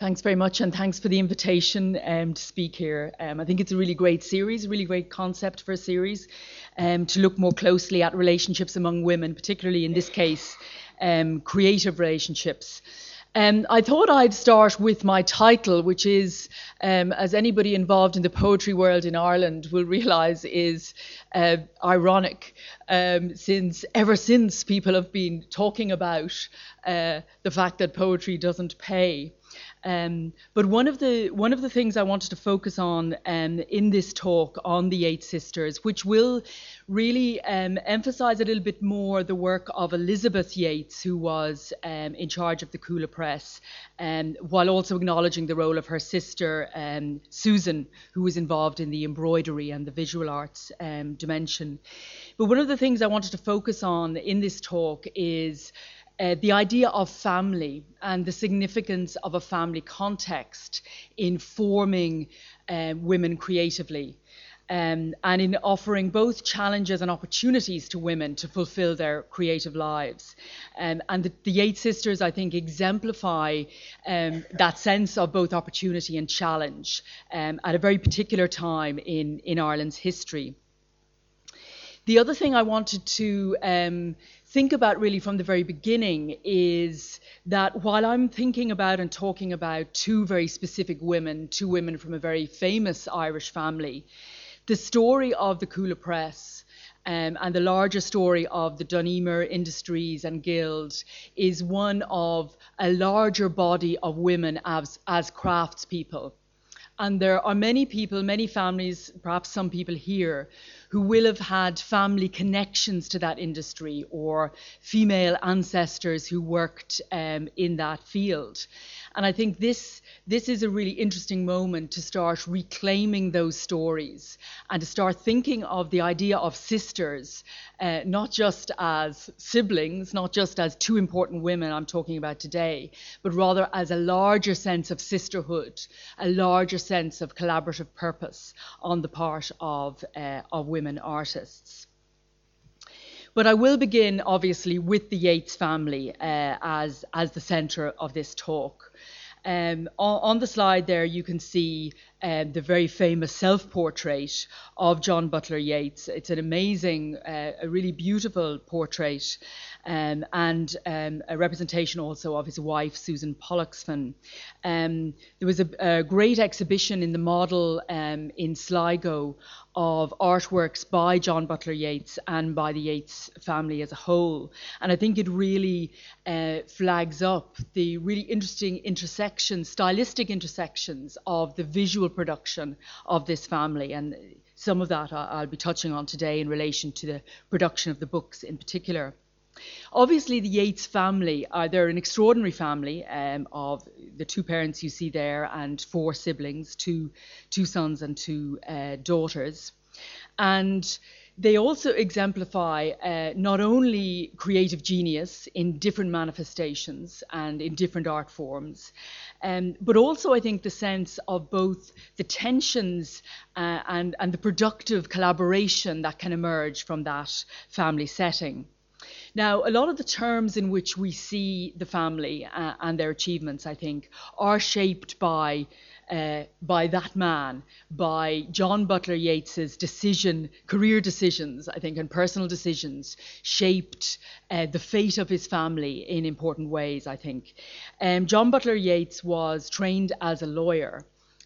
Thanks very much, and thanks for the invitation um, to speak here. Um, I think it's a really great series, a really great concept for a series, um, to look more closely at relationships among women, particularly in this case, um, creative relationships. Um, I thought I'd start with my title, which is, um, as anybody involved in the poetry world in Ireland will realise, is uh, ironic, since ever since people have been talking about uh, the fact that poetry doesn't pay. Um, but one of the one of the things I wanted to focus on um, in this talk on the Yeats sisters, which will really um, emphasize a little bit more the work of Elizabeth Yeats, who was um, in charge of the Cuala Press, um, while also acknowledging the role of her sister um, Susan, who was involved in the embroidery and the visual arts dimension. But one of the things I wanted to focus on in this talk is uh, the idea of family and the significance of a family context in forming uh, women creatively. Um, and in offering both challenges and opportunities to women to fulfill their creative lives. Um, and the, the, Yeats sisters, I think, exemplify um, that sense of both opportunity and challenge um, at a very particular time in, in Ireland's history. The other thing I wanted to um, think about really from the very beginning is that while I'm thinking about and talking about two very specific women, two women from a very famous Irish family, the story of the Cuala Press um, and the larger story of the Dun Emer Industries and Guild is one of a larger body of women as, as craftspeople. And there are many people, many families, perhaps some people here, who will have had family connections to that industry or female ancestors who worked um, in that field. And I think this this is a really interesting moment to start reclaiming those stories and to start thinking of the idea of sisters, uh, not just as siblings, not just as two important women I'm talking about today, but rather as a larger sense of sisterhood, a larger sense of collaborative purpose on the part of, uh, of women artists. But I will begin, obviously, with the Yeats family uh, as, as the centre of this talk. Um, on, on, the slide there, you can see um, the very famous self-portrait of John Butler Yeats. It's an amazing, uh, a really beautiful portrait, um, and um, a representation also of his wife Susan Pollexfen. Um, there was a, a, great exhibition in the model um, in Sligo of artworks by John Butler Yeats and by the Yeats family as a whole. And I think it really uh, flags up the really interesting intersections, stylistic intersections of the visual production of this family. And some of that I'll be touching on today in relation to the production of the books in particular. Obviously, the Yeats family are they're an extraordinary family um, of the two parents you see there and four siblings, two two sons and two uh, daughters, and they also exemplify uh, not only creative genius in different manifestations and in different art forms, um, but also I think the sense of both the tensions uh, and, and the productive collaboration that can emerge from that family setting. Now, a lot of the terms in which we see the family uh, and their achievements, I think, are shaped by uh, by that man, by John Butler Yeats's decision, career decisions, I think, and personal decisions shaped uh, the fate of his family in important ways, I think. Um, John Butler Yeats was trained as a lawyer.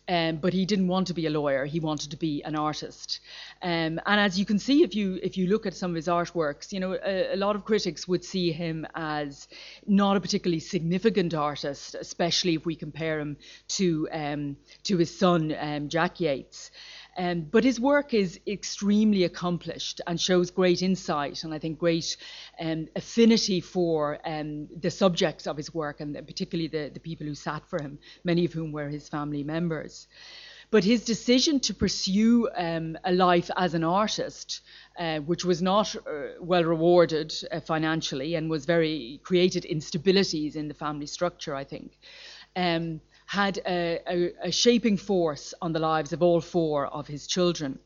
Um, but he didn't want to be a lawyer. He wanted to be an artist. Um, and as you can see, if you if you look at some of his artworks, you know a, a, lot of critics would see him as not a particularly significant artist, especially if we compare him to um, to his son um, Jack Yeats. Um, but his work is extremely accomplished and shows great insight and I think great um, affinity for um, the subjects of his work and particularly the, the people who sat for him, many of whom were his family members. But his decision to pursue um, a life as an artist, uh, which was not uh, well rewarded uh, financially and was very created instabilities in the family structure, I think. Um, had a, a, a shaping force on the lives of all four of his children.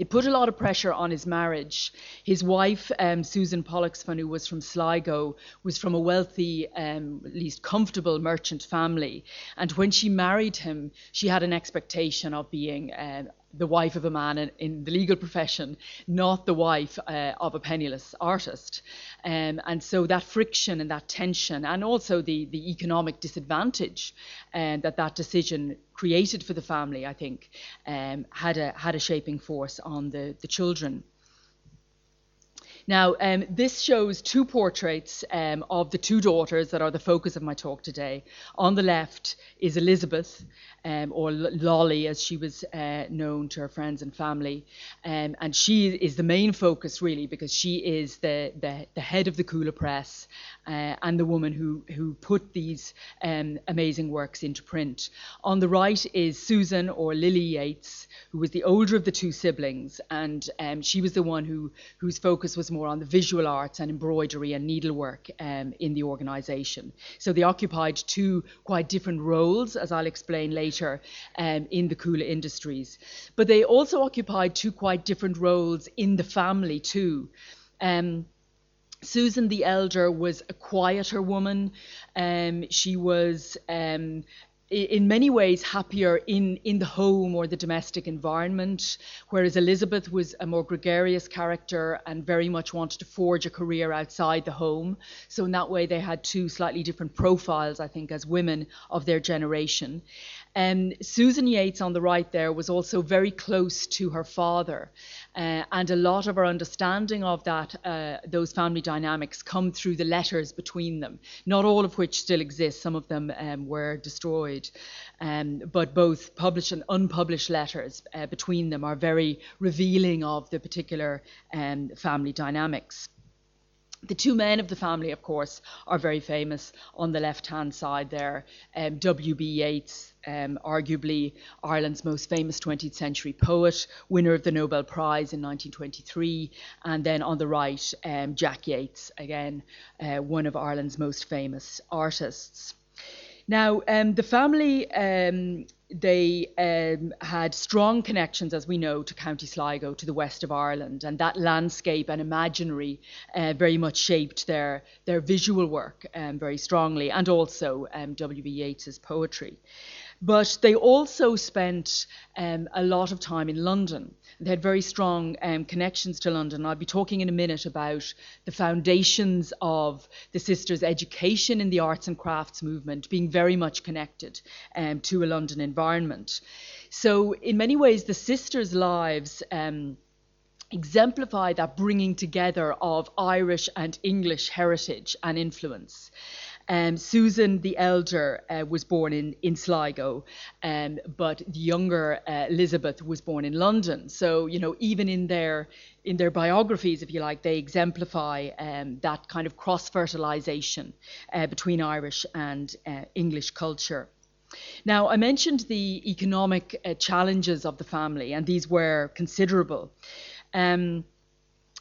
It put a lot of pressure on his marriage. His wife, um, Susan Pollexfen, who was from Sligo, was from a wealthy, um, at least comfortable merchant family. And when she married him, she had an expectation of being uh, the wife of a man in, in the legal profession, not the wife uh, of a penniless artist. Um, and so that friction and that tension, and also the, the economic disadvantage uh, that that decision created for the family, I think, um, had, a, had a shaping force on the, the children. Now, um, this shows two portraits um, of the two daughters that are the focus of my talk today. On the left is Elizabeth, um, or Lolly as she was uh, known to her friends and family. Um, and she is the main focus, really, because she is the, the, the head of the Cuala Press uh, and the woman who, who put these um, amazing works into print. On the right is Susan, or Lily Yeats, who was the older of the two siblings, and um, she was the one who, whose focus was more on the visual arts and embroidery and needlework um, in the organisation. So they occupied two quite different roles, as I'll explain later um, in the Cuala industries. But they also occupied two quite different roles in the family, too. Um, Susan the elder was a quieter woman. Um, she was um, in many ways happier in, in the home or the domestic environment, whereas Elizabeth was a more gregarious character and very much wanted to forge a career outside the home. So, in that way, they had two slightly different profiles, I think, as women of their generation. Um, Susan Yeats on the right there was also very close to her father, uh, and a lot of our understanding of that, uh, those family dynamics, come through the letters between them. Not all of which still exist; some of them um, were destroyed, um, but both published and unpublished letters uh, between them are very revealing of the particular um, family dynamics. The two men of the family, of course, are very famous on the left hand side there. Um, W.B. Yeats, um, arguably Ireland's most famous 20th century poet, winner of the Nobel Prize in 1923. And then on the right, um, Jack Yeats, again, uh, one of Ireland's most famous artists. Now, um, the family um, they um, had strong connections, as we know, to County Sligo, to the west of Ireland, and that landscape and imaginary uh, very much shaped their their visual work um, very strongly, and also um, W.B. Yeats's poetry. But they also spent um, a lot of time in London. They had very strong um, connections to London. I'll be talking in a minute about the foundations of the sisters' education in the arts and crafts movement being very much connected um, to a London environment. So, in many ways, the sisters' lives um, exemplify that bringing together of Irish and English heritage and influence. Um, Susan the elder uh, was born in, in Sligo, um, but the younger uh, Elizabeth was born in London. So you know, even in their in their biographies, if you like, they exemplify um, that kind of cross fertilization uh, between Irish and uh, English culture. Now, I mentioned the economic uh, challenges of the family, and these were considerable. Um,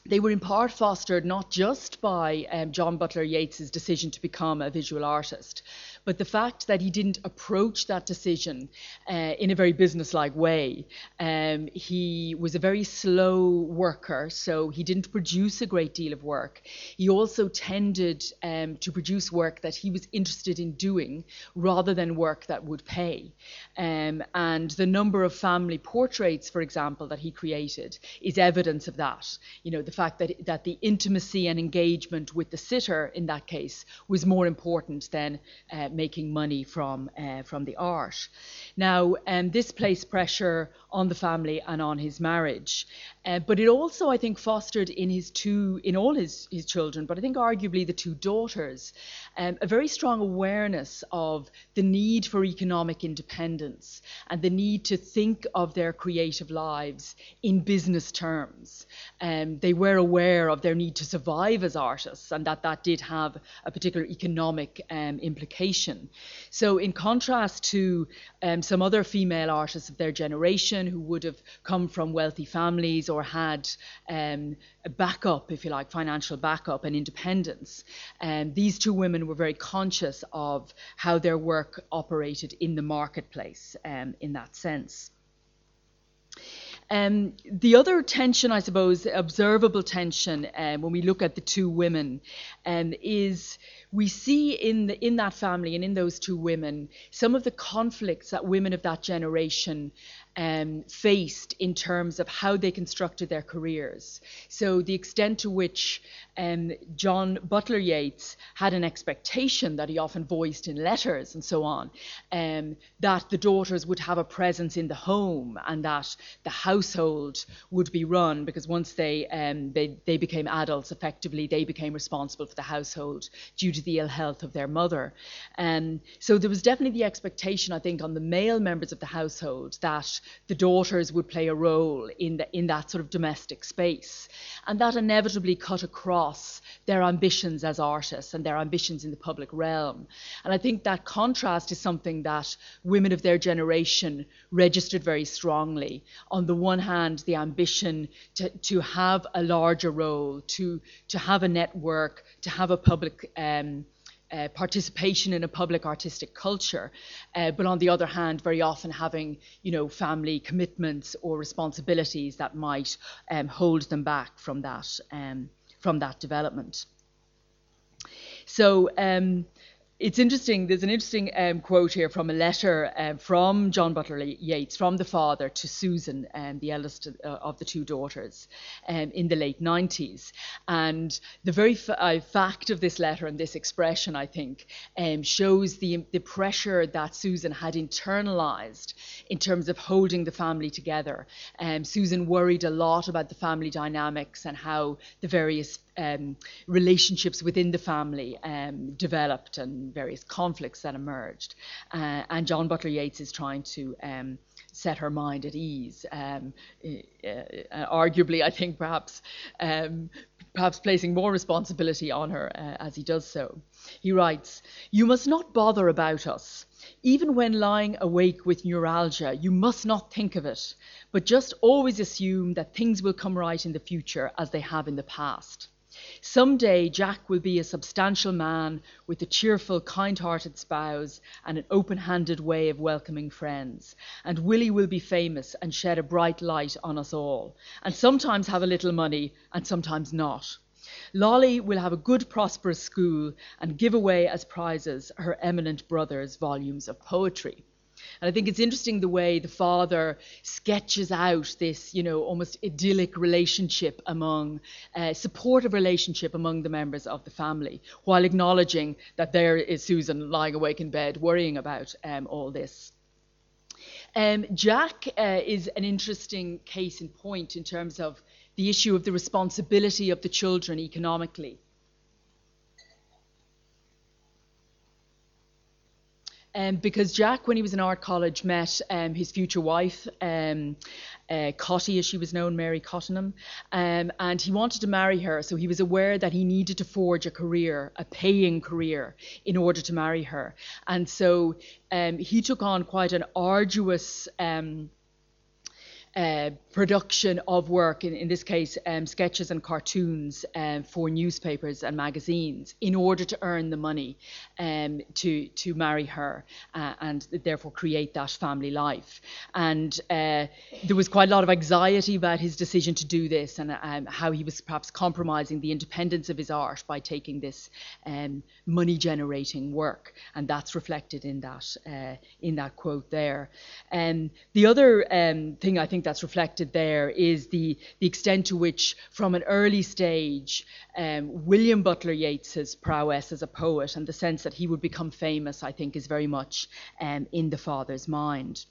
they were in part fostered not just by um, John Butler Yeats's decision to become a visual artist, but the fact that he didn't approach that decision uh, in a very businesslike way. Um, he was a very slow worker, so he didn't produce a great deal of work. He also tended um, to produce work that he was interested in doing rather than work that would pay. Um, and the number of family portraits, for example, that he created is evidence of that. You know, the fact that, that the intimacy and engagement with the sitter in that case was more important than uh, making money from, uh, from the art. Now, um, this placed pressure on the family and on his marriage. Uh, but it also, I think, fostered in his two, in all his, his children, but I think arguably the two daughters, um, a very strong awareness of the need for economic independence and the need to think of their creative lives in business terms. Um, they were aware of their need to survive as artists and that that did have a particular economic um, implication. So, in contrast to um, some other female artists of their generation who would have come from wealthy families or had um, a backup, if you like, financial backup and independence, um, these two women were very conscious of how their work operated in the marketplace um, in that sense. Um, the other tension, I suppose, observable tension um, when we look at the two women, um, is we see in the, in that family and in those two women some of the conflicts that women of that generation um, faced in terms of how they constructed their careers. So the extent to which um, John Butler Yeats had an expectation that he often voiced in letters and so on, um, that the daughters would have a presence in the home and that the household would be run because once they um, they, they became adults, effectively they became responsible for the household due to the ill health of their mother. Um, so there was definitely the expectation, I think, on the male members of the household that the daughters would play a role in the, in that sort of domestic space, and that inevitably cut across their ambitions as artists and their ambitions in the public realm. And I think that contrast is something that women of their generation registered very strongly. On the one hand, the ambition to, to have a larger role, to to have a network, to have a public um, uh, participation in a public artistic culture, uh, but on the other hand, very often having you know family commitments or responsibilities that might um, hold them back from that um, from that development. So um, it's interesting. There's an interesting um, quote here from a letter um, from John Butler Yeats, from the father to Susan, um, the eldest of, uh, of the two daughters, um, in the late 90s. And the very f- uh, fact of this letter and this expression, I think, um, shows the, the pressure that Susan had internalized in terms of holding the family together. Um, Susan worried a lot about the family dynamics and how the various um, relationships within the family um, developed and various conflicts that emerged. Uh, and John Butler Yeats is trying to um, set her mind at ease. Um, uh, uh, arguably, I think perhaps um, perhaps placing more responsibility on her uh, as he does so. He writes, "You must not bother about us." Even when lying awake with neuralgia, you must not think of it, but just always assume that things will come right in the future as they have in the past. Some day Jack will be a substantial man with a cheerful, kind hearted spouse and an open handed way of welcoming friends. And Willie will be famous and shed a bright light on us all, and sometimes have a little money and sometimes not. Lolly will have a good, prosperous school and give away as prizes her eminent brother's volumes of poetry. And I think it's interesting the way the father sketches out this, you know, almost idyllic relationship among, uh, supportive relationship among the members of the family, while acknowledging that there is Susan lying awake in bed worrying about um, all this. Um, Jack uh, is an interesting case in point in terms of the issue of the responsibility of the children economically. Um, because Jack, when he was in art college, met um, his future wife, um, uh, Cotty, as she was known, Mary Cottenham, um, and he wanted to marry her. So he was aware that he needed to forge a career, a paying career, in order to marry her. And so um, he took on quite an arduous um, uh, production of work, in, in this case, um, sketches and cartoons um, for newspapers and magazines, in order to earn the money um, to to marry her uh, and therefore create that family life. And uh, there was quite a lot of anxiety about his decision to do this and um, how he was perhaps compromising the independence of his art by taking this um, money-generating work, and that's reflected in that uh, in that quote there. And the other um, thing I think that's reflected there is the, the extent to which, from an early stage, um, William Butler Yeats's prowess as a poet and the sense that he would become famous, I think, is very much um, in the father's mind.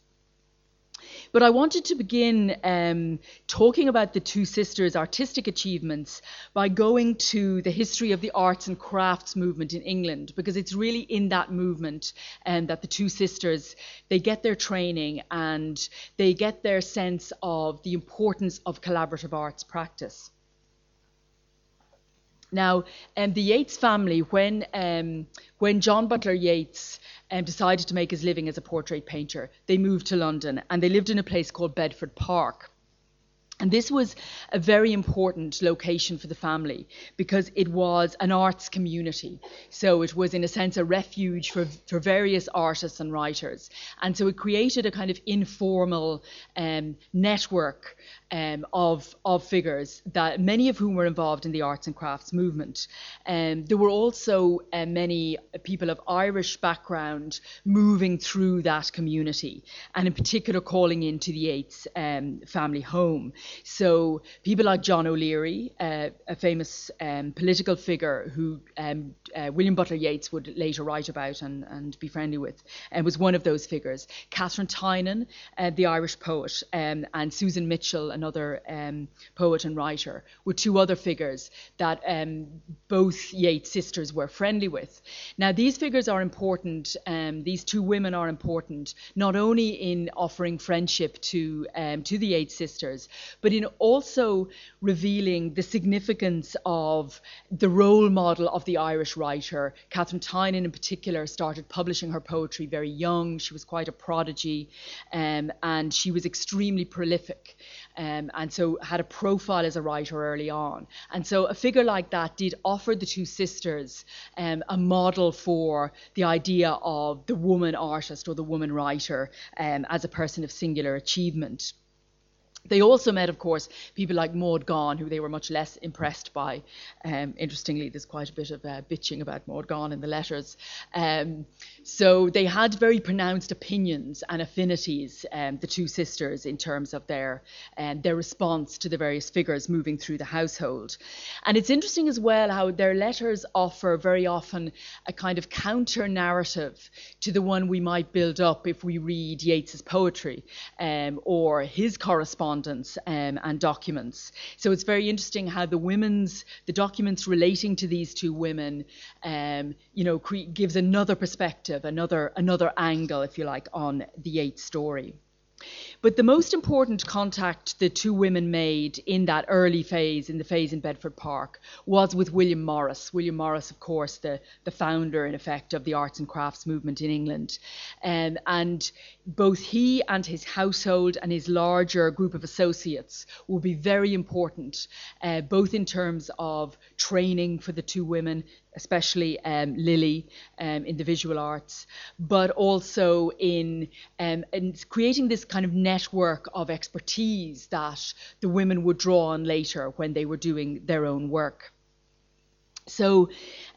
But I wanted to begin um, talking about the two sisters' artistic achievements by going to the history of the arts and crafts movement in England, because it's really in that movement um, that the two sisters they get their training and they get their sense of the importance of collaborative arts practice. Now, um, the Yeats family, when um, when John Butler Yeats um, decided to make his living as a portrait painter, they moved to London and they lived in a place called Bedford Park. And this was a very important location for the family because it was an arts community. So it was, in a sense, a refuge for, for various artists and writers. And so it created a kind of informal um, network um, of, of figures that many of whom were involved in the arts and crafts movement. Um, there were also uh, many people of Irish background moving through that community, and in particular calling into the Yeats um, family home. So people like John O'Leary, uh, a famous um, political figure who um, uh, William Butler Yeats would later write about and, and be friendly with, and was one of those figures. Katharine Tynan, uh, the Irish poet, um, and Susan Mitchell, another um, poet and writer, were two other figures that um, both Yeats sisters were friendly with. Now, these figures are important, um, these two women are important, not only in offering friendship to, um, to the Yeats sisters, but in also revealing the significance of the role model of the Irish writer. Katharine Tynan, in particular, started publishing her poetry very young. She was quite a prodigy um, and she was extremely prolific. Um, and so had a profile as a writer early on. And so a figure like that did offer the two sisters um, a model for the idea of the woman artist or the woman writer um, as a person of singular achievement. They also met, of course, people like Maud Gonne, who they were much less impressed by. Um, interestingly, there's quite a bit of uh, bitching about Maud Gonne in the letters. Um, so they had very pronounced opinions and affinities, um, the two sisters, in terms of their um, their response to the various figures moving through the household. And it's interesting as well how their letters offer very often a kind of counter narrative to the one we might build up if we read Yeats's poetry um, or his correspondence correspondence um, and documents. So it's very interesting how the women's, the documents relating to these two women, um, you know, cre- gives another perspective, another another angle, if you like, on the Yeats story. But the most important contact the two women made in that early phase, in the phase in Bedford Park, was with William Morris. William Morris, of course, the, the founder, in effect, of the arts and crafts movement in England. Um, and both he and his household and his larger group of associates will be very important, uh, both in terms of training for the two women, especially um, Lily um, in the visual arts, but also in, um, in creating this kind of network of expertise that the women would draw on later when they were doing their own work. So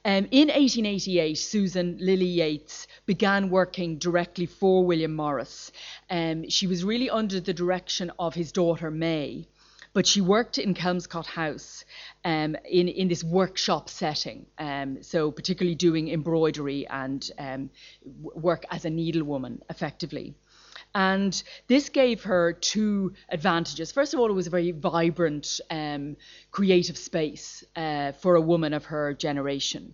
um, in 1888, Susan Lily Yeats began working directly for William Morris. Um, she was really under the direction of his daughter May. But she worked in Kelmscott House um, in, in this workshop setting, um, so particularly doing embroidery and um, work as a needlewoman effectively. And this gave her two advantages. First of all, it was a very vibrant, um, creative space uh, for a woman of her generation.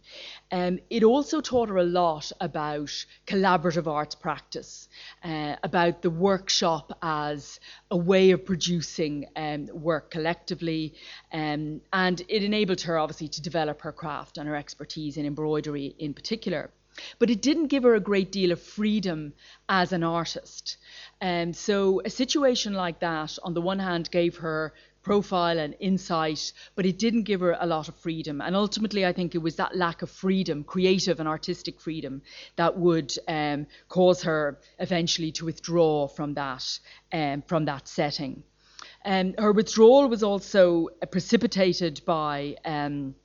Um, it also taught her a lot about collaborative arts practice, uh, about the workshop as a way of producing um, work collectively, um, and it enabled her obviously to develop her craft and her expertise in embroidery in particular. But it didn't give her a great deal of freedom as an artist. And um, so a situation like that, on the one hand, gave her profile and insight, but it didn't give her a lot of freedom. And ultimately, I think it was that lack of freedom, creative and artistic freedom, that would um, cause her eventually to withdraw from that um, from that setting. Um, her withdrawal was also precipitated by. Um,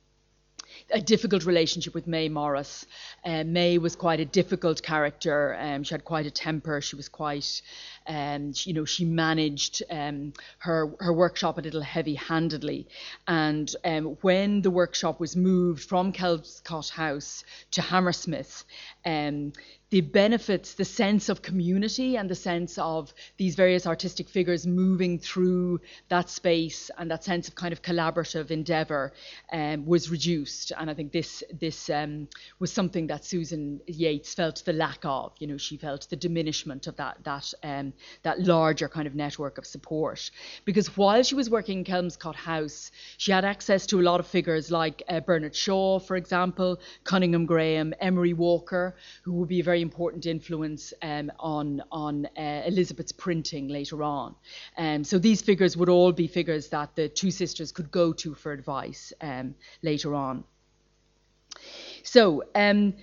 a difficult relationship with May Morris. Uh, May was quite a difficult character. Um, she had quite a temper. She was quite, um, she, you know, she managed um, her her workshop a little heavy-handedly. And um, when the workshop was moved from Kelmscott House to Hammersmith, um, the benefits, the sense of community and the sense of these various artistic figures moving through that space and that sense of kind of collaborative endeavour um, was reduced. And I think this this um, was something that Susan Yeats felt the lack of. You know, she felt the diminishment of that that um, that larger kind of network of support. Because while she was working in Kelmscott House, she had access to a lot of figures like uh, Bernard Shaw, for example, Cunninghame Graham, Emery Walker, who would be a very important influence um, on, on uh, Elizabeth's printing later on. Um, so these figures would all be figures that the two sisters could go to for advice um, later on. So, um,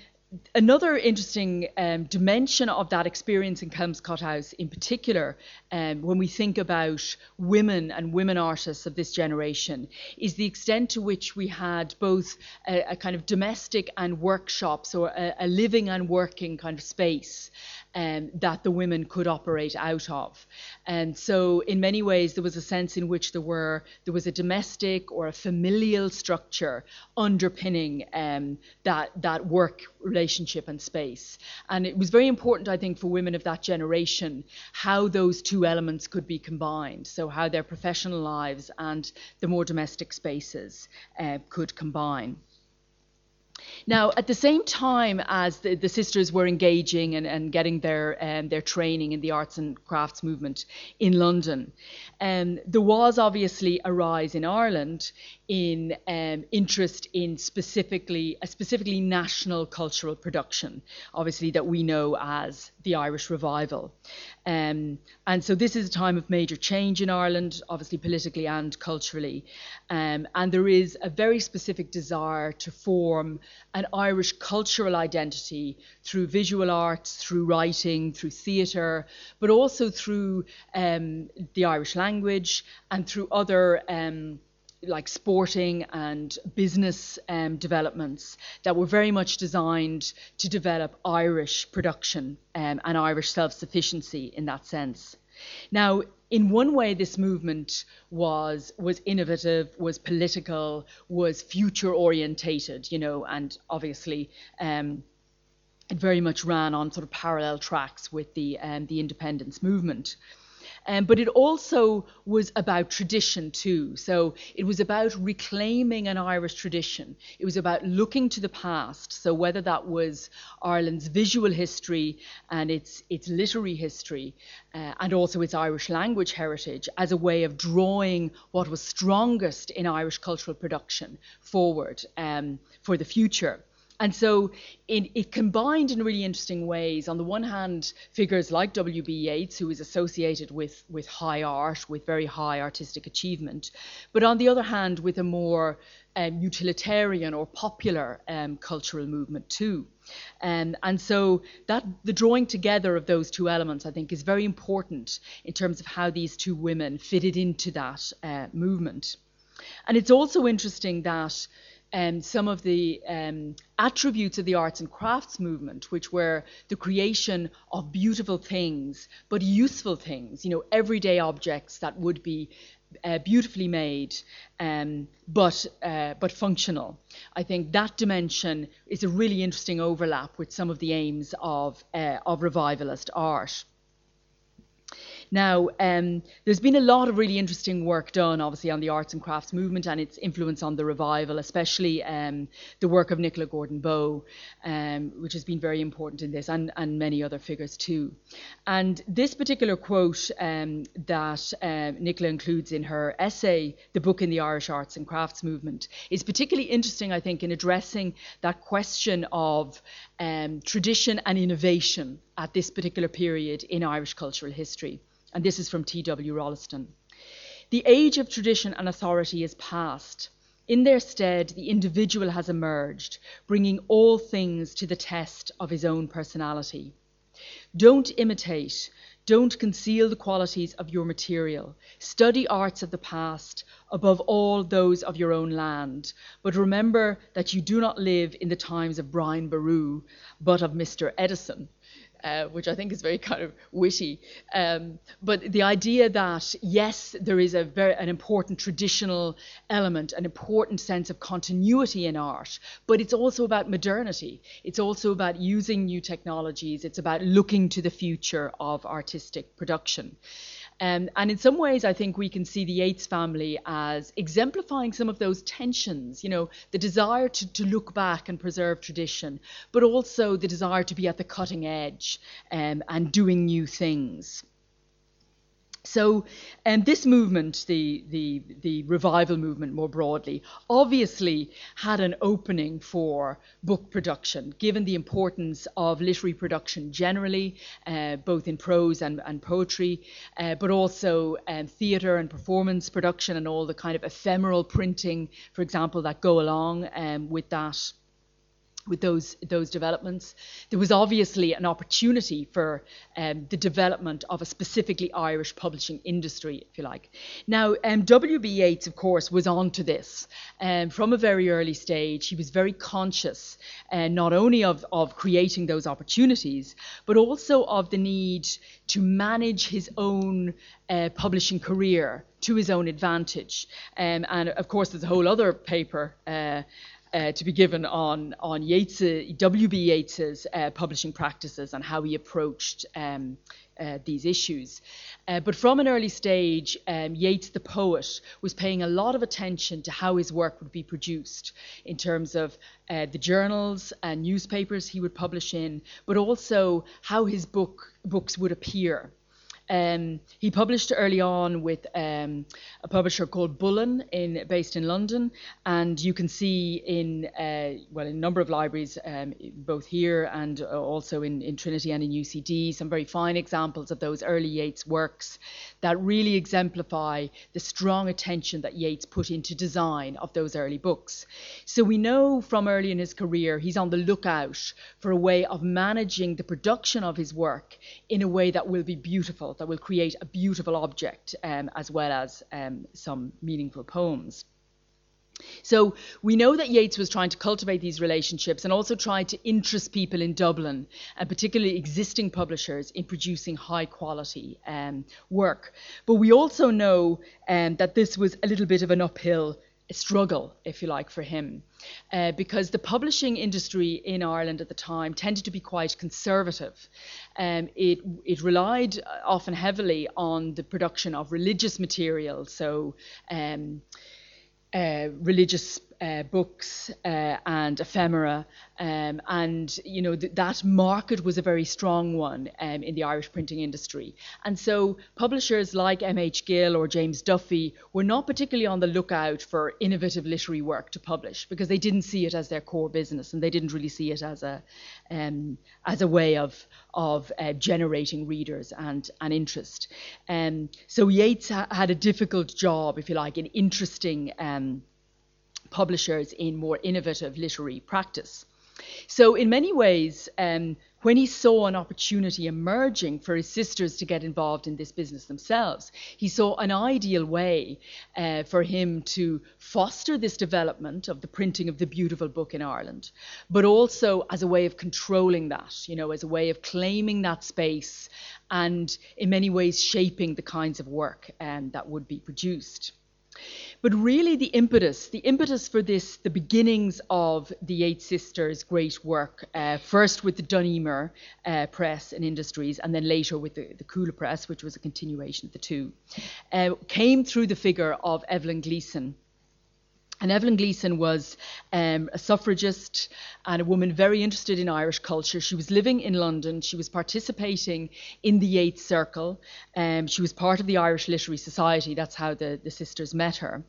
another interesting um, dimension of that experience in Kelmscott House, in particular, um, when we think about women and women artists of this generation, is the extent to which we had both a, a kind of domestic and workshops or a, a living and working kind of space um, that the women could operate out of. And so, in many ways, there was a sense in which there were there was a domestic or a familial structure underpinning um, that that work relationship and space. And it was very important, I think, for women of that generation how those two elements could be combined. So how their professional lives and the more domestic spaces uh, could combine. Now, at the same time as the, the sisters were engaging and, and getting their um, their training in the arts and crafts movement in London, um, there was obviously a rise in Ireland in um, interest in specifically a specifically national cultural production, obviously that we know as the Irish Revival. Um, and so this is a time of major change in Ireland, obviously politically and culturally. Um, and there is a very specific desire to form an Irish cultural identity through visual arts, through writing, through theatre, but also through um, the Irish language and through other um, like sporting and business um, developments that were very much designed to develop Irish production um, and Irish self sufficiency in that sense. Now, in one way, this movement was was innovative, was political, was future orientated, you know, and obviously. Um, it very much ran on sort of parallel tracks with the um, the independence movement. Um, but it also was about tradition too. So it was about reclaiming an Irish tradition. It was about looking to the past. So whether that was Ireland's visual history and its its literary history, uh, and also its Irish language heritage as a way of drawing what was strongest in Irish cultural production forward um, for the future. And so it, it, combined in really interesting ways. On the one hand, figures like W.B. Yeats, who is associated with, with high art, with very high artistic achievement, but on the other hand, with a more um, utilitarian or popular um, cultural movement too. Um, and so that the drawing together of those two elements, I think, is very important in terms of how these two women fitted into that uh, movement. And it's also interesting that um, some of the um, attributes of the arts and crafts movement, which were the creation of beautiful things, but useful things, you know, everyday objects that would be uh, beautifully made, um, but uh, but functional. I think that dimension is a really interesting overlap with some of the aims of uh, of revivalist art. Now, um, there's been a lot of really interesting work done, obviously, on the arts and crafts movement and its influence on the revival, especially um, the work of Nicola Gordon Bowe, um, which has been very important in this, and, and many other figures too. And this particular quote um, that uh, Nicola includes in her essay, The Book in the Irish Arts and Crafts Movement, is particularly interesting, I think, in addressing that question of um, tradition and innovation at this particular period in Irish cultural history and this is from T.W. Rolleston. The age of tradition and authority is past. In their stead, the individual has emerged, bringing all things to the test of his own personality. Don't imitate, don't conceal the qualities of your material. Study arts of the past, above all those of your own land. But remember that you do not live in the times of Brian Boru, but of Mr. Edison. Uh, which I think is very kind of witty. Um, but the idea that yes, there is a very an important traditional element, an important sense of continuity in art, but it's also about modernity. It's also about using new technologies. It's about looking to the future of artistic production. Um, and in some ways, I think we can see the Yeats family as exemplifying some of those tensions, you know, the desire to, to look back and preserve tradition, but also the desire to be at the cutting edge um, and doing new things. So, um, this movement, the, the, the revival movement more broadly, obviously had an opening for book production, given the importance of literary production generally, uh, both in prose and, and poetry, uh, but also um, theatre and performance production and all the kind of ephemeral printing, for example, that go along um, with that with those those developments. There was obviously an opportunity for um, the development of a specifically Irish publishing industry, if you like. Now, um, W.B. Yeats, of course, was on to this um, from a very early stage. He was very conscious uh, not only of, of creating those opportunities, but also of the need to manage his own uh, publishing career to his own advantage. Um, and of course, there's a whole other paper. Uh, uh, to be given on on Yeats, W.B. Yeats's uh, publishing practices and how he approached um, uh, these issues. Uh, but from an early stage, um, Yeats, the poet, was paying a lot of attention to how his work would be produced in terms of uh, the journals and newspapers he would publish in, but also how his book books would appear. Um, he published early on with um, a publisher called Bullen, in, based in London, and you can see in uh, well in a number of libraries, um, both here and also in, in Trinity and in UCD, some very fine examples of those early Yeats works that really exemplify the strong attention that Yeats put into design of those early books. So we know from early in his career he's on the lookout for a way of managing the production of his work in a way that will be beautiful that will create a beautiful object um, as well as um, some meaningful poems. So we know that Yeats was trying to cultivate these relationships and also trying to interest people in Dublin, and particularly existing publishers, in producing high quality um, work. But we also know um, that this was a little bit of an uphill struggle, if you like, for him, uh, because the publishing industry in Ireland at the time tended to be quite conservative. Um, it it relied often heavily on the production of religious material, so. Um, uh, religious uh, books uh, and ephemera, um, and you know th- that market was a very strong one um, in the Irish printing industry. And so publishers like M.H. Gill or James Duffy were not particularly on the lookout for innovative literary work to publish because they didn't see it as their core business and they didn't really see it as a um, as a way of of uh, generating readers and and interest. Um, so Yeats ha- had a difficult job, if you like, in interesting um, publishers in more innovative literary practice. So, in many ways, um, when he saw an opportunity emerging for his sisters to get involved in this business themselves, he saw an ideal way uh, for him to foster this development of the printing of the beautiful book in Ireland, but also as a way of controlling that, you know, as a way of claiming that space and in many ways shaping the kinds of work um, that would be produced. But really, the impetus, the impetus for this, the beginnings of the Yeats Sisters' great work, uh, first with the Dun Emer uh, Press and Industries, and then later with the, the Cuala Press, which was a continuation of the two, uh, came through the figure of Evelyn Gleeson. And Evelyn Gleeson was um, a suffragist and a woman very interested in Irish culture. She was living in London. She was participating in the Yeats Circle. Um, she was part of the Irish Literary Society. That's how the, the sisters met her.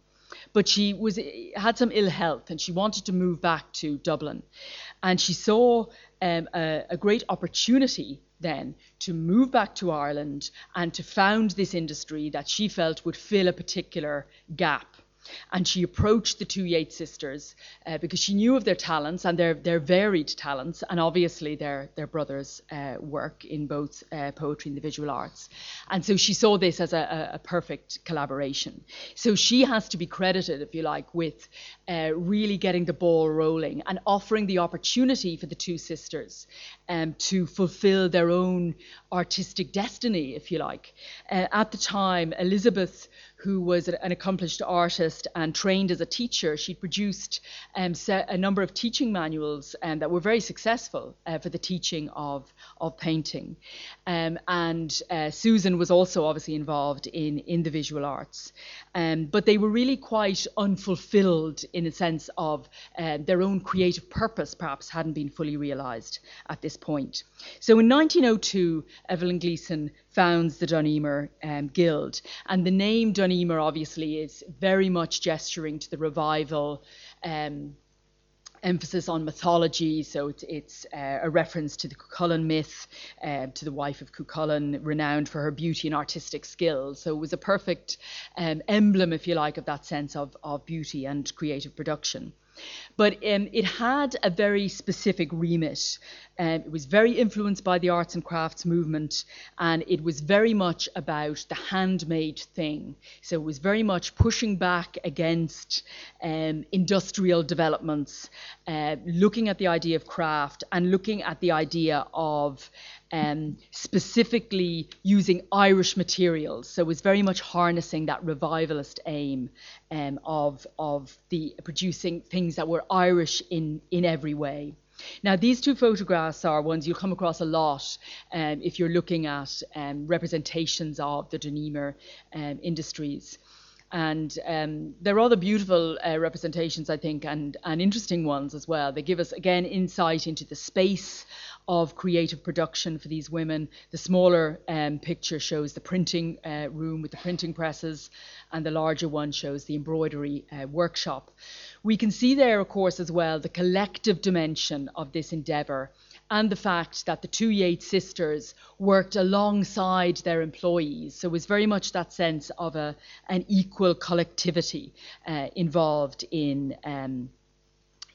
But she was had some ill health and she wanted to move back to Dublin. And she saw um, a, a great opportunity then to move back to Ireland and to found this industry that she felt would fill a particular gap and she approached the two Yeats sisters uh, because she knew of their talents and their, their varied talents, and obviously their, their brother's uh, work in both uh, poetry and the visual arts. And so she saw this as a, a, perfect collaboration. So she has to be credited, if you like, with uh, really getting the ball rolling and offering the opportunity for the two sisters um, to fulfill their own artistic destiny, if you like. Uh, at the time, Elizabeth who was an accomplished artist and trained as a teacher. She produced um, a number of teaching manuals um, that were very successful uh, for the teaching of, of painting. Um, and uh, Susan was also obviously involved in, in the visual arts. Um, but they were really quite unfulfilled in a sense of uh, their own creative purpose, perhaps, hadn't been fully realised at this point. So in 1902, Evelyn Gleeson founds the Dun Emer um, Guild. And the name Dun Emer obviously is very much gesturing to the revival. Um, emphasis on mythology, so it's, it's uh, a reference to the Cuchulainn myth, uh, to the wife of Cuchulainn, renowned for her beauty and artistic skills. So it was a perfect um, emblem, if you like, of that sense of, of beauty and creative production. But um, it had a very specific remit. Um, it was very influenced by the arts and crafts movement, and it was very much about the handmade thing. So it was very much pushing back against um, industrial developments, uh, looking at the idea of craft and looking at the idea of um, specifically using Irish materials. So it was very much harnessing that revivalist aim um, of, of the producing things that were Irish in, in every way. Now, these two photographs are ones you'll come across a lot um, if you're looking at um, representations of the Dun Emer um, industries. And um, they're rather beautiful uh, representations, I think, and, and interesting ones as well. They give us, again, insight into the space of creative production for these women. The smaller um, picture shows the printing uh, room with the printing presses, and the larger one shows the embroidery uh, workshop. We can see there, of course, as well, the collective dimension of this endeavour and the fact that the two Yeats sisters worked alongside their employees. So it was very much that sense of a, an equal collectivity uh, involved in. Um,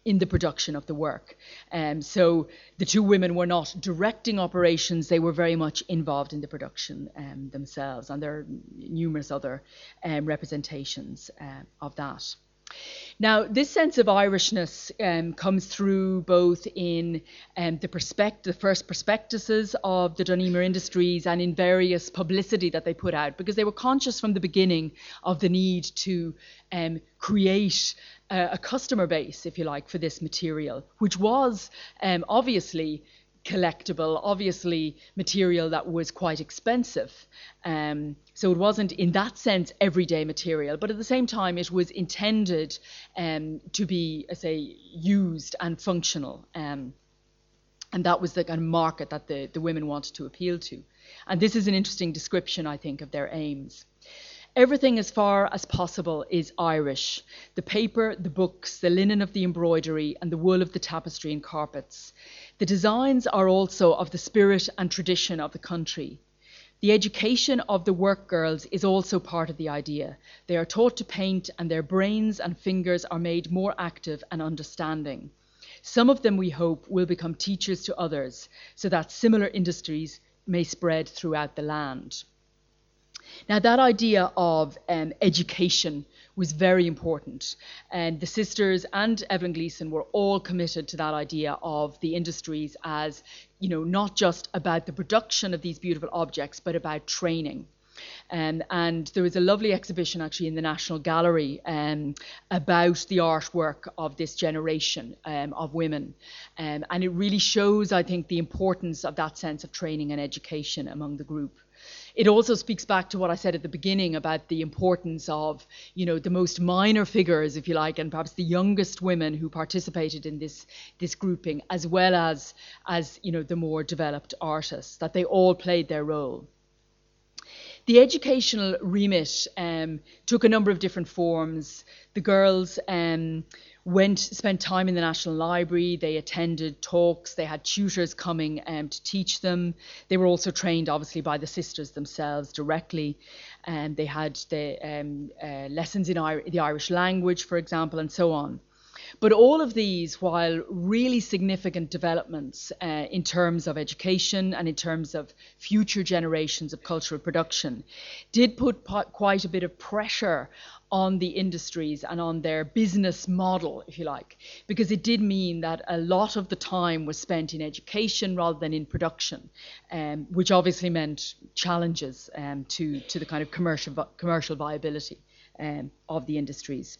in the production of the work. Um, so the two women were not directing operations, they were very much involved in the production um, themselves, and there are numerous other um, representations uh, of that. Now, this sense of Irishness um, comes through both in um, the, perspect- the first prospectuses of the Dun Industries and in various publicity that they put out, because they were conscious from the beginning of the need to um, create a, a, customer base, if you like, for this material, which was um, obviously collectible, obviously material that was quite expensive. Um, so it wasn't, in that sense, everyday material, but at the same time, it was intended um, to be, I say, used and functional. Um, and that was the kind of market that the, the women wanted to appeal to. And this is an interesting description, I think, of their aims. Everything as far as possible is Irish the paper, the books, the linen of the embroidery, and the wool of the tapestry and carpets. The designs are also of the spirit and tradition of the country. The education of the work girls is also part of the idea. They are taught to paint, and their brains and fingers are made more active and understanding. Some of them, we hope, will become teachers to others, so that similar industries may spread throughout the land. Now, that idea of um, education was very important. And the sisters and Evelyn Gleeson were all committed to that idea of the industries as, you know, not just about the production of these beautiful objects, but about training. Um, and there was a lovely exhibition actually in the National Gallery um, about the artwork of this generation um, of women. Um, and it really shows, I think, the importance of that sense of training and education among the group it also speaks back to what I said at the beginning about the importance of, you know, the most minor figures, if you like, and perhaps the youngest women who participated in this this grouping, as well as as you know the more developed artists, that they all played their role. The educational remit um, took a number of different forms. The girls um, went spent time in the National Library. They attended talks. They had tutors coming um, to teach them. They were also trained, obviously, by the sisters themselves directly. And they had the um, uh, lessons in I- the Irish language, for example, and so on. But all of these, while really significant developments uh, in terms of education and in terms of future generations of cultural production, did put quite a bit of pressure on the industries and on their business model, if you like, because it did mean that a lot of the time was spent in education rather than in production, um, which obviously meant challenges um, to, to the kind of commercial, commercial viability um, of the industries.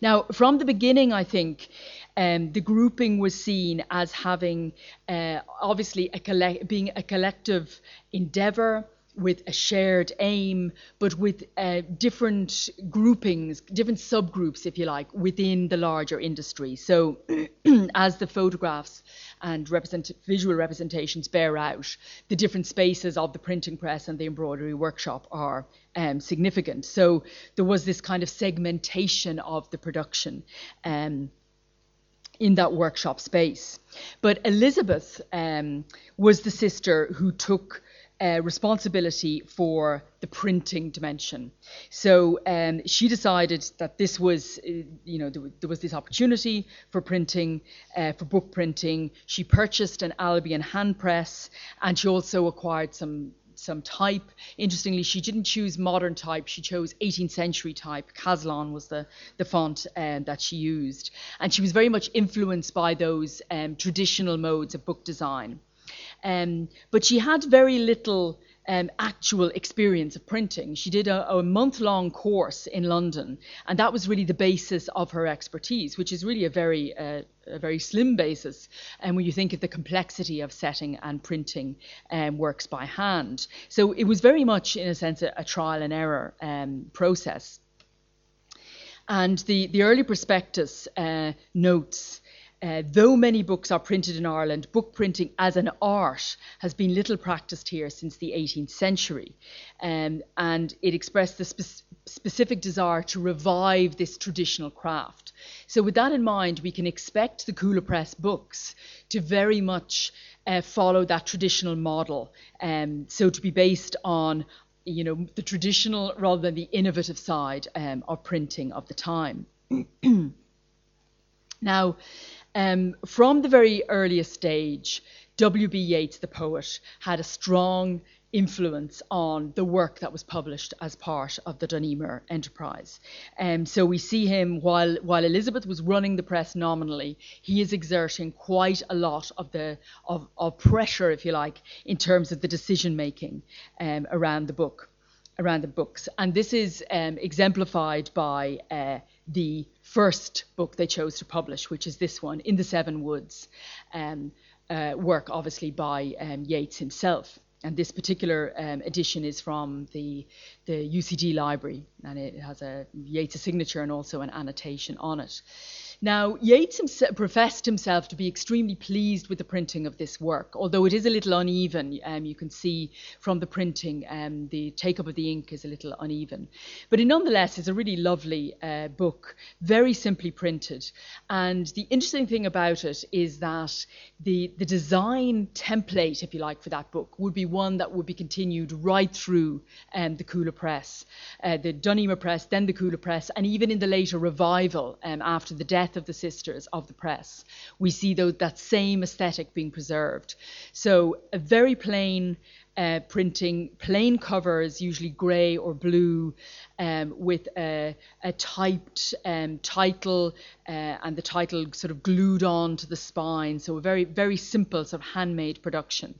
Now, from the beginning, I think um, the grouping was seen as having uh, obviously a being a collective endeavour with a shared aim, but with uh, different groupings, different subgroups, if you like, within the larger industry. So, as the photographs and represent- visual representations bear out, the different spaces of the printing press and the embroidery workshop are um, significant. So, there was this kind of segmentation of the production. Um, in that workshop space. But Elizabeth um, was the sister who took uh, responsibility for the printing dimension. So um, she decided that this was, uh, you know, there, there, was this opportunity for printing, uh, for book printing. She purchased an Albion hand press, and she also acquired some some type. Interestingly, she didn't choose modern type; she chose 18th century type. Caslon was the the font um, that she used, and she was very much influenced by those um, traditional modes of book design. Um, but she had very little um, actual experience of printing. She did a, a month long course in London, and that was really the basis of her expertise, which is really a very uh, a very slim basis and um, when you think of the complexity of setting and printing um, works by hand. So it was very much, in a sense, a, a trial and error um, process. And the, the early prospectus uh, notes uh, though many books are printed in Ireland, book printing as an art has been little practiced here since the 18th century. Um, and it expressed the spe- specific desire to revive this traditional craft. So, with that in mind, we can expect the Cuala Press books to very much uh, follow that traditional model. Um, so, to be based on you know, the traditional rather than the innovative side um, of printing of the time. now, um, from the very earliest stage, W.B. Yeats, the poet, had a strong influence on the work that was published as part of the Dun Emer enterprise. Um, so we see him while while Elizabeth was running the press nominally, he is exerting quite a lot of the of, of pressure, if you like, in terms of the decision making um, around the book, around the books, and this is um, exemplified by. Uh, the first book they chose to publish, which is this one, In the Seven Woods, um, uh, work obviously by um, Yeats himself. And this particular um, edition is from the, the UCD library, and it has a Yeats' signature and also an annotation on it. Now, Yeats himself professed himself to be extremely pleased with the printing of this work, although it is a little uneven. Um, you can see from the printing, um, the take up of the ink is a little uneven. But it nonetheless is a really lovely uh, book, very simply printed. And the interesting thing about it is that the, the design template, if you like, for that book would be one that would be continued right through um, the Cuala Press, uh, the Dun Emer Press, then the Cuala Press, and even in the later revival um, after the death death of the sisters of the press, we see though that same aesthetic being preserved. So a very plain uh, printing, plain covers, usually grey or blue, um, with a, a typed um, title uh, and the title sort of glued on to the spine. So a very, very simple sort of handmade production.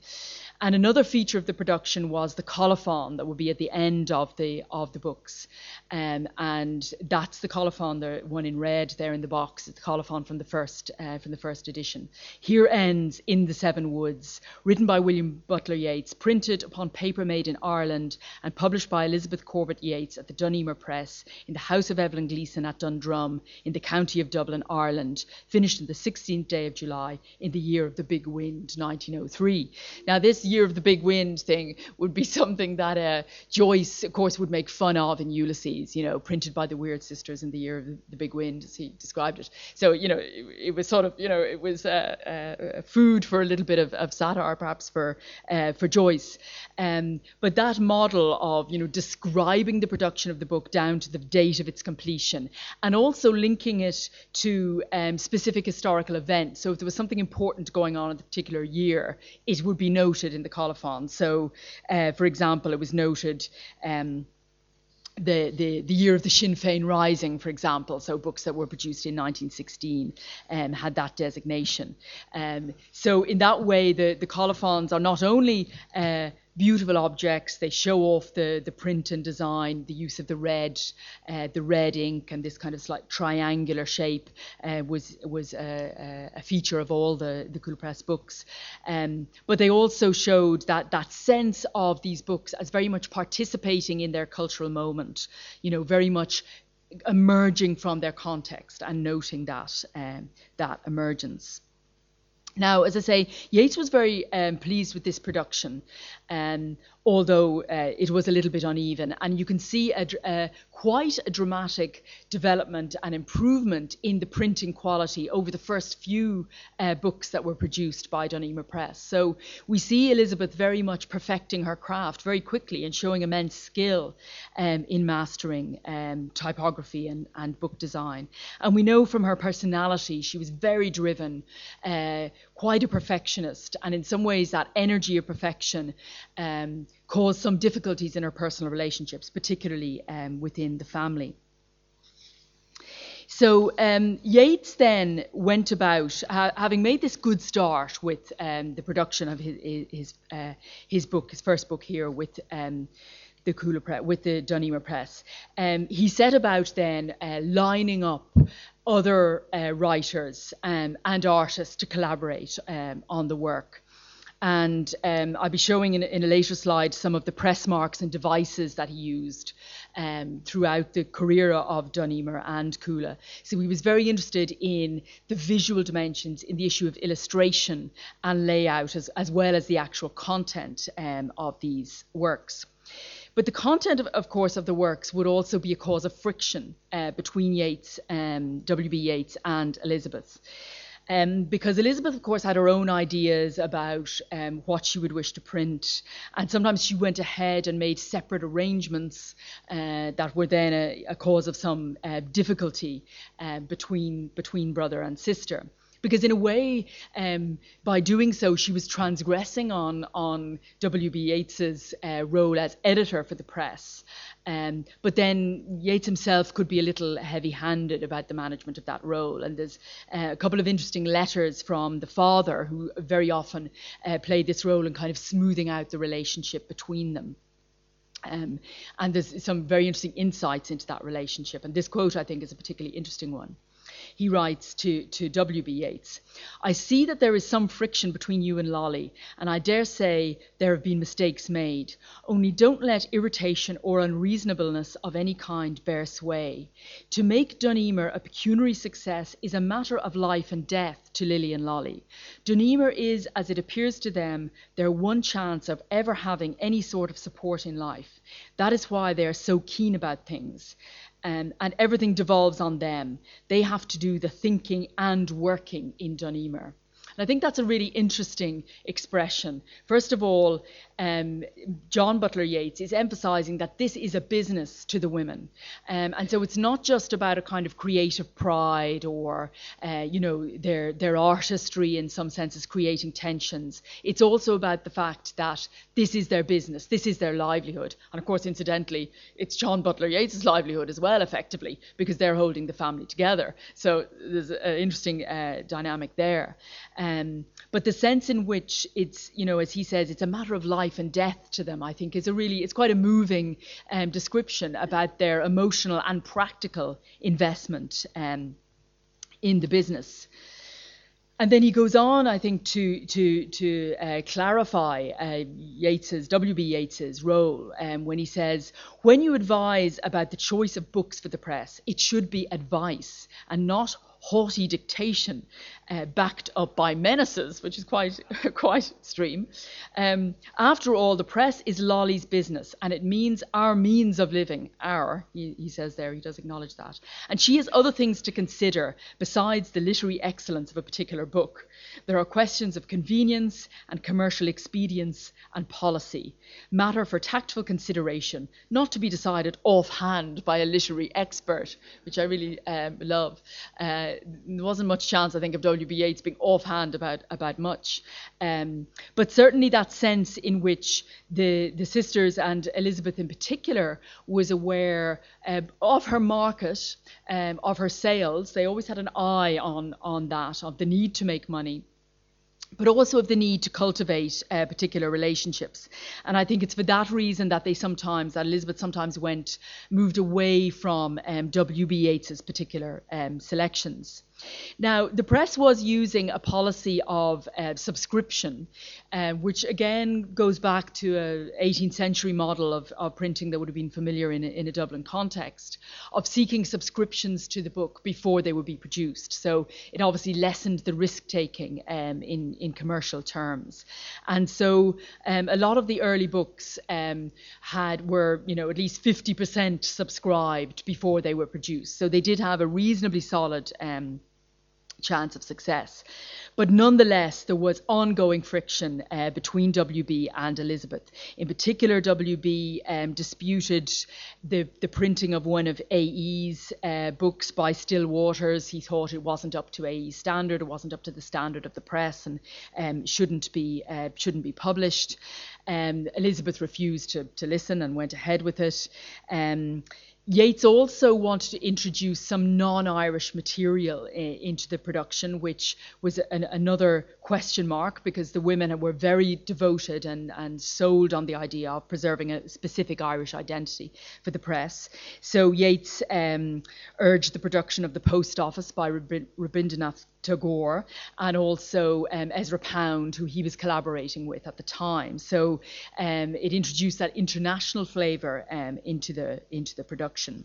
And another feature of the production was the colophon that would be at the end of the of the books, um, and that's the colophon, the one in red there in the box. It's the colophon from the first uh, from the first edition. Here ends in the Seven Woods, written by William Butler Yeats, printed upon paper made in Ireland, and published by Elizabeth Corbet Yeats at the Dun Emer Press in the house of Evelyn Gleeson at Dundrum in the county of Dublin, Ireland, finished on the 16th day of July in the year of the big wind, 1903. Now this year of the big wind thing would be something that uh, Joyce, of course, would make fun of in Ulysses, you know, printed by the Weird Sisters in the year of the big wind, as he described it. So, you know, it, it was sort of, you know, it was uh, uh, food for a little bit of, of satire, perhaps, for, uh, for Joyce. Um, but that model of, you know, describing the production of the book down to the date of its completion and also linking it to um, specific historical events. So if there was something important going on in the particular year, it would be noted in the colophon. So, uh, for example, it was noted. Um, the, the, the year of the Sinn Féin Rising, for example, so books that were produced in 1916 um, had that designation. Um, so in that way, the, the colophons are not only uh, beautiful objects. They show off the, the print and design, the use of the red, uh, the red ink, and this kind of slight triangular shape uh, was was a, a, feature of all the the Cuala Press books. Um, but they also showed that that sense of these books as very much participating in their cultural moment. You know, very much emerging from their context and noting that um, that emergence. Now, as I say, Yeats was very um, pleased with this production, um, although uh, it was a little bit uneven. And you can see a, a, quite a dramatic development and improvement in the printing quality over the first few uh, books that were produced by Dun Emer Press. So we see Elizabeth very much perfecting her craft very quickly and showing immense skill um, in mastering um, typography and, and, book design. And we know from her personality, she was very driven, uh, quite a perfectionist, and in some ways, that energy of perfection um, caused some difficulties in her personal relationships, particularly um, within the family. So um, Yeats then went about, ha- having made this good start with um, the production of his his, uh, his, book, his first book here with um, the Cuala Press, with the Dun Emer Press. Um, he set about then uh, lining up other uh, writers um, and artists to collaborate um, on the work. And um, I'll be showing in, in, a later slide some of the press marks and devices that he used um, throughout the career of Dun Emer and Cuala. So he was very interested in the visual dimensions, in the issue of illustration and layout, as, as well as the actual content um, of these works. But the content, of, of, course, of the works would also be a cause of friction uh, between Yeats, um, W.B. Yeats, and Elizabeth. Um, because Elizabeth, of course, had her own ideas about um, what she would wish to print, and sometimes she went ahead and made separate arrangements uh, that were then a, a cause of some uh, difficulty uh, between between brother and sister because in a way, um, by doing so, she was transgressing on on W.B. Yeats's uh, role as editor for the press. Um, but then Yeats himself could be a little heavy-handed about the management of that role. And there's uh, a couple of interesting letters from the father, who very often uh, played this role in kind of smoothing out the relationship between them. Um, and there's some very interesting insights into that relationship. And this quote, I think, is a particularly interesting one he writes to, to W.B. Yeats I see that there is some friction between you and Lolly, and I dare say there have been mistakes made. Only don't let irritation or unreasonableness of any kind bear sway. To make Dun Emer a pecuniary success is a matter of life and death to Lily and Lolly. Dun Emer is, as it appears to them, their one chance of ever having any sort of support in life. That is why they are so keen about things um, and everything devolves on them. They have to do the thinking and working in Dun Emer. And I think that's a really interesting expression. First of all, um, John Butler Yeats is emphasizing that this is a business to the women. Um, and so it's not just about a kind of creative pride or, uh, you know, their, their artistry in some senses creating tensions. It's also about the fact that this is their business, this is their livelihood. And of course, incidentally, it's John Butler Yeats' livelihood as well, effectively, because they're holding the family together. So there's an interesting uh, dynamic there. Um, but the sense in which it's, you know, as he says, it's a matter of life and death to them, I think, is a really, it's quite a moving um, description about their emotional and practical investment um, in the business. And then he goes on, I think, to to to uh, clarify uh, W.B. Yeats's role um, when he says, when you advise about the choice of books for the press, it should be advice and not haughty dictation uh, backed up by menaces, which is quite quite extreme. Um, after all, the press is Lolly's business, and it means our means of living. Our, he, he says there, he does acknowledge that. And she has other things to consider besides the literary excellence of a particular book. There are questions of convenience and commercial expedience and policy, matter for tactful consideration, not to be decided offhand by a literary expert, which I really um, love. Uh, there wasn't much chance, I think, of W.B. Yeats being offhand about about much, um, but certainly that sense in which the the sisters and Elizabeth in particular was aware uh, of her market, um, of her sales. They always had an eye on on that, of the need to make money but also of the need to cultivate uh, particular relationships. And I think it's for that reason that they sometimes, that Elizabeth sometimes went, moved away from um, W.B. Yeats's particular um, selections. Now, the press was using a policy of uh, subscription, uh, which again goes back to an 18th century model of, of printing that would have been familiar in a, in a Dublin context, of seeking subscriptions to the book before they would be produced. So it obviously lessened the risk taking um, in, in commercial terms. And so um, a lot of the early books um, had were, you know, at least 50% subscribed before they were produced. So they did have a reasonably solid um, chance of success. But nonetheless, there was ongoing friction uh, between WB and Elizabeth. In particular, WB um, disputed the, the printing of one of AE's uh, books by Still Waters. He thought it wasn't up to AE's standard, it wasn't up to the standard of the press, and um, shouldn't be uh, shouldn't be published. Um, Elizabeth refused to, to listen and went ahead with it. Um, Yeats also wanted to introduce some non-Irish material into the production, which was an, another question mark because the women were very devoted and, and sold on the idea of preserving a specific Irish identity for the press. So Yeats um, urged the production of the Post Office by Rabindranath Tagore and also um, Ezra Pound, who he was collaborating with at the time. So um, it introduced that international flavour um, into the into the production.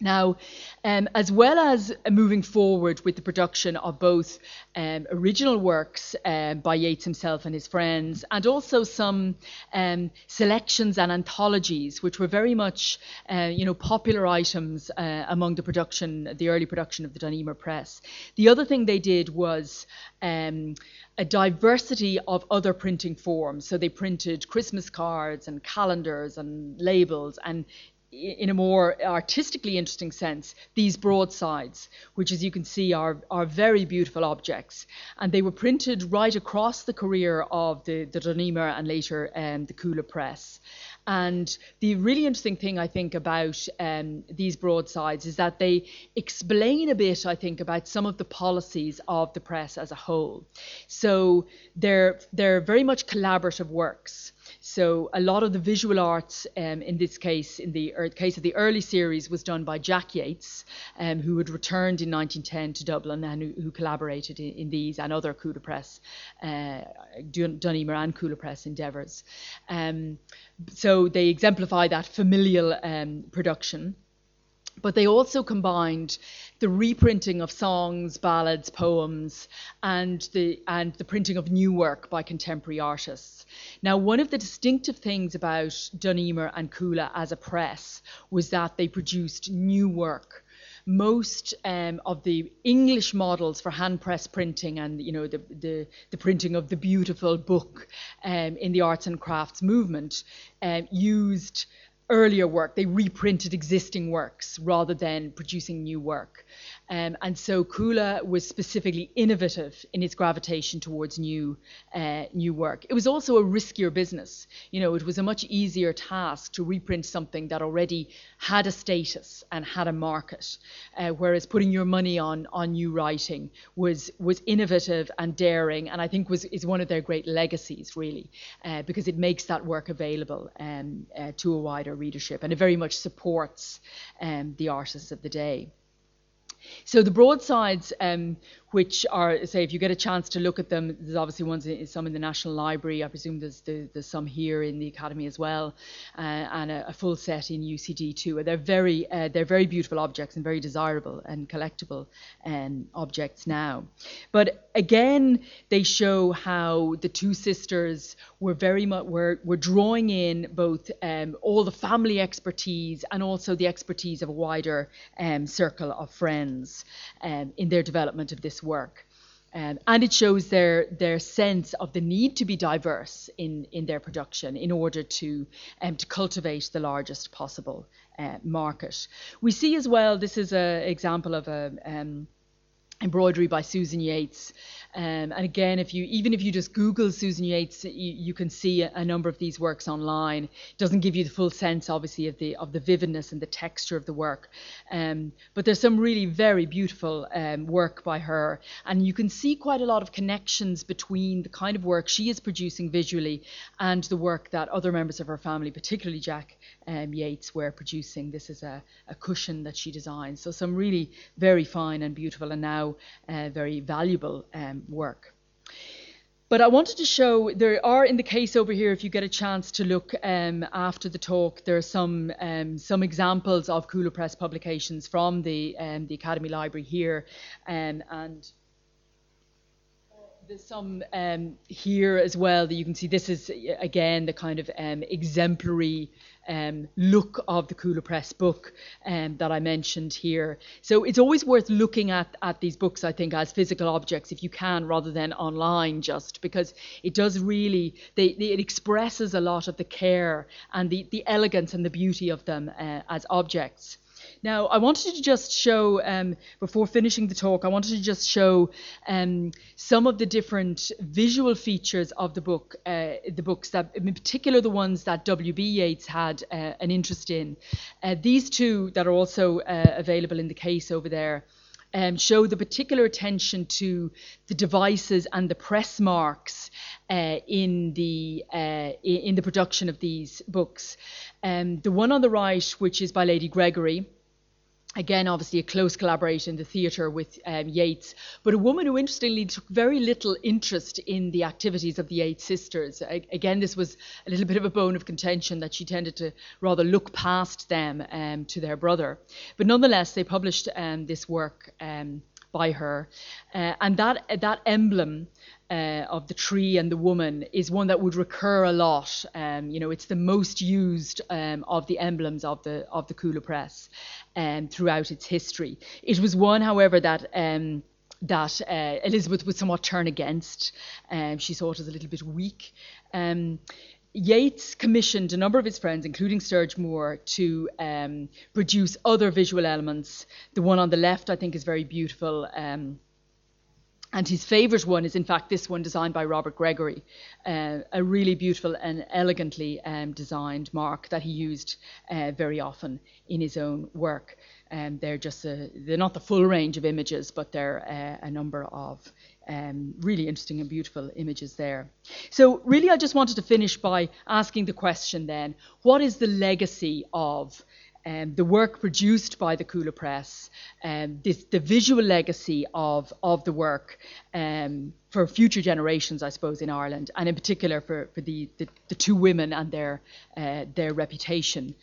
Now, um, as well as moving forward with the production of both um, original works um, by Yeats himself and his friends, and also some um, selections and anthologies, which were very much, uh, you know, popular items uh, among the production, the early production of the Dun Emer Press. The other thing they did was um, a diversity of other printing forms. So they printed Christmas cards and calendars and labels and in a more artistically interesting sense, these broadsides, which as you can see are, are very beautiful objects. And they were printed right across the career of the, the and later um, the Cuala Press. And the really interesting thing I think about um, these broadsides is that they explain a bit, I think, about some of the policies of the press as a whole. So they're, they're very much collaborative works. So a lot of the visual arts, um, in this case, in the er, case of the early series, was done by Jack Yeats, um, who had returned in 1910 to Dublin and who, who collaborated in, in, these and other Cuala Press, uh, Dun Emer and Cuala Press endeavours. Um, so they exemplify that familial um, production but they also combined the reprinting of songs, ballads, poems, and the and the printing of new work by contemporary artists. Now, one of the distinctive things about Dun Emer and Cuala as a press was that they produced new work. Most um, of the English models for hand press printing and you know the, the, the printing of the beautiful book um, in the arts and crafts movement um, used earlier work. They reprinted existing works rather than producing new work. Um, and so Cuala was specifically innovative in its gravitation towards new, uh, new work. It was also a riskier business. You know, it was a much easier task to reprint something that already had a status and had a market, uh, whereas putting your money on on new writing was was innovative and daring, and I think was is one of their great legacies, really, uh, because it makes that work available um, uh, to a wider readership, and it very much supports um, the artists of the day. So the broadsides um, which are, say, if you get a chance to look at them, there's obviously ones, in, some in the National Library. I presume there's, there's some here in the Academy as well, uh, and a, a, full set in UCD too. They're very, uh, they're very beautiful objects and very desirable and collectible um, objects now. But again, they show how the two sisters were very much were, were drawing in both um, all the family expertise and also the expertise of a wider um, circle of friends um, in their development of this work. Um, and it shows their their sense of the need to be diverse in, in their production in order to um, to cultivate the largest possible uh, market. We see as well this is an example of a um, embroidery by Susan Yeats. Um, and again, if you even if you just Google Susan Yeats, you, you can see a, a, number of these works online. It doesn't give you the full sense, obviously, of the of the vividness and the texture of the work. Um, but there's some really very beautiful um, work by her, and you can see quite a lot of connections between the kind of work she is producing visually and the work that other members of her family, particularly Jack um, Yeats, were producing. This is a, a cushion that she designed. So some really very fine and beautiful, and now uh, very valuable. Work. But I wanted to show there are in the case over here, if you get a chance to look um, after the talk, there are some um, some examples of Cuala Press publications from the um, the Academy Library here, um, and there's some um, here as well that you can see. This is again the kind of um, exemplary um, look of the Cuala Press book um, that I mentioned here. So it's always worth looking at, at these books, I think, as physical objects if you can, rather than online, just because it does really, they, they, it expresses a lot of the care and the, the elegance and the beauty of them uh, as objects. Now, I wanted to just show, um, before finishing the talk, I wanted to just show um, some of the different visual features of the book, uh, the books that, in particular, the ones that W.B. Yeats had uh, an interest in. Uh, these two that are also uh, available in the case over there. Um, show the particular attention to the devices and the press marks uh, in the uh, in the production of these books. Um, the one on the right, which is by Lady Gregory, again, obviously a close collaboration in the theatre with um, Yeats, but a woman who interestingly took very little interest in the activities of the Yeats sisters. I, again, this was a little bit of a bone of contention that she tended to rather look past them um, to their brother. But nonetheless, they published um, this work um, by her, uh, and that that emblem uh, of the tree and the woman is one that would recur a lot. Um, you know, it's the most used um, of the emblems of the of the Cuala press um, throughout its history. It was one, however, that um, that uh, Elizabeth would somewhat turn against. Um, she saw it as a little bit weak. Um, Yeats commissioned a number of his friends, including Sturge Moore, to produce other visual elements. The one on the left, I think, is very beautiful. Um, and his favourite one is, in fact, this one designed by Robert Gregory, uh, a really beautiful and elegantly um, designed mark that he used uh, very often in his own work. Um, they're just a, they're not the full range of images, but they're uh, a number of um, really interesting and beautiful images there. So really, I just wanted to finish by asking the question then: What is the legacy of um, the work produced by the Cuala Press, um, this, the visual legacy of, of the work um, for future generations, I suppose, in Ireland, and in particular for, for the, the, the two women and their, uh, their reputation.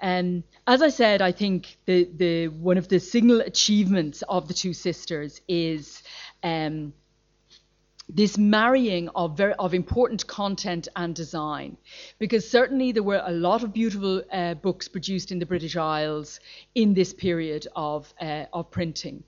And as I said, I think the, the, one of the signal achievements of the two sisters is um, this marrying of very of important content and design. Because certainly there were a lot of beautiful uh, books produced in the British Isles in this period of uh, of printing.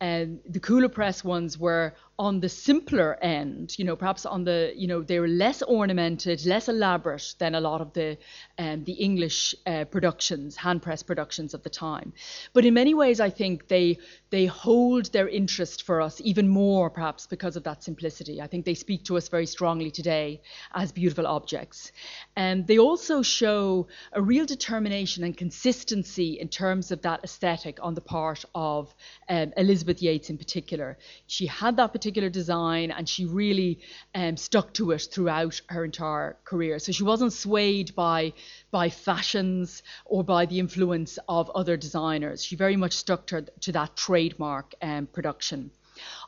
And the Cuala press ones were on the simpler end, you know, perhaps on the, you know, they were less ornamented, less elaborate than a lot of the um, the English uh, productions, hand press productions of the time. But in many ways, I think they they hold their interest for us even more, perhaps because of that simplicity. I think they speak to us very strongly today as beautiful objects, and they also show a real determination and consistency in terms of that aesthetic on the part of um, Elizabeth Yeats in particular. She had that particular particular design and she really um, stuck to it throughout her entire career. So she wasn't swayed by by fashions or by the influence of other designers. She very much stuck to, to that trademark um, production.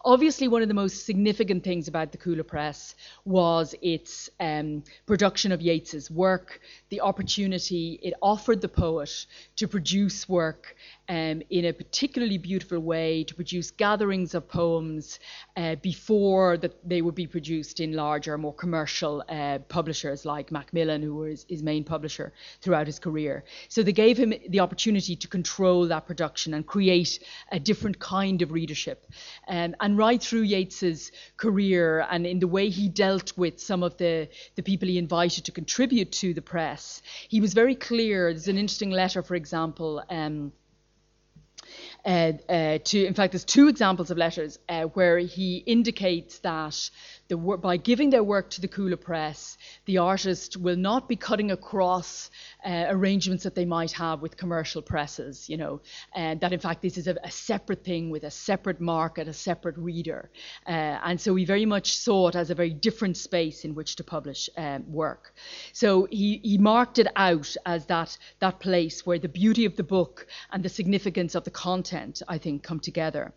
Obviously, one of the most significant things about the Cuala Press was its um, production of Yeats's work, the opportunity it offered the poet to produce work um, in a particularly beautiful way, to produce gatherings of poems uh, before that they would be produced in larger, more commercial uh, publishers like Macmillan, who was his main publisher throughout his career. So they gave him the opportunity to control that production and create a different kind of readership. Um, and right through Yeats's career and in the way he dealt with some of the, the people he invited to contribute to the press, he was very clear. There's an interesting letter, for example. Um, uh, uh, to, in fact, there's two examples of letters uh, where he indicates that the, by giving their work to the Cuala Press, the artist will not be cutting across uh, arrangements that they might have with commercial presses, you know, and that in fact this is a, a separate thing with a separate market, a separate reader. Uh, and so we very much saw it as a very different space in which to publish um, work. So he, he marked it out as that, that place where the beauty of the book and the significance of the content, I think, come together.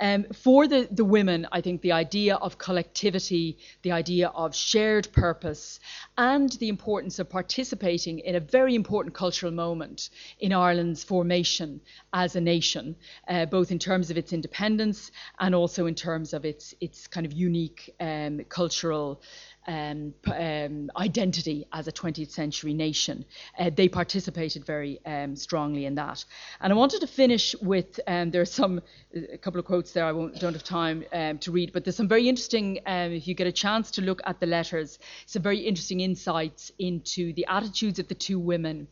Um, for the, the women, I think the idea of collectivity, the idea of shared purpose, and the importance of participating in a very important cultural moment in Ireland's formation as a nation, uh, both in terms of its independence and also in terms of its, its kind of unique um, cultural um, um, identity as a 20th century nation. Uh, they participated very um, strongly in that. And I wanted to finish with um, there's some a couple of quotes there. I won't don't have time um, to read, but there's some very interesting. Um, if you get a chance to look at the letters, some very interesting insights into the attitudes of the two women.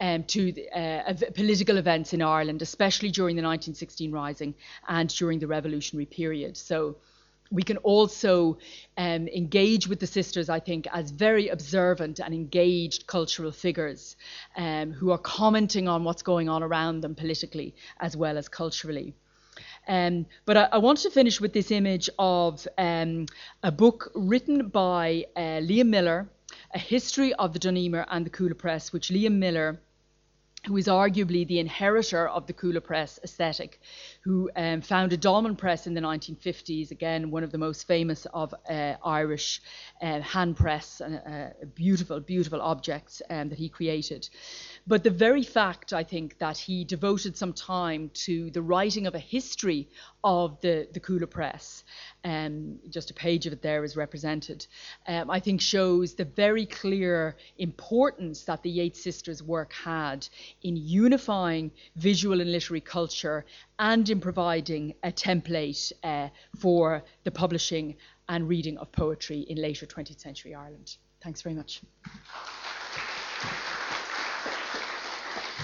Um, to the, uh, political events in Ireland, especially during the 1916 Rising and during the revolutionary period. So we can also um, engage with the sisters, I think, as very observant and engaged cultural figures um, who are commenting on what's going on around them politically as well as culturally. Um, but I, I, want to finish with this image of um, a book written by uh, Liam Miller, A History of the Dun Emer and the Cuala Press, which Liam Miller who is arguably the inheritor of the Cuala Press aesthetic, who um, founded Dolmen Press in the 1950s, again, one of the most famous of uh, Irish uh, hand press, uh, uh, beautiful, beautiful objects um, that he created. But the very fact, I think, that he devoted some time to the writing of a history of the, the Cuala Press, um, just a page of it there is represented, um, I think shows the very clear importance that the Yeats sisters' work had in unifying visual and literary culture and in providing a template uh, for the publishing and reading of poetry in later 20th century Ireland. Thanks very much.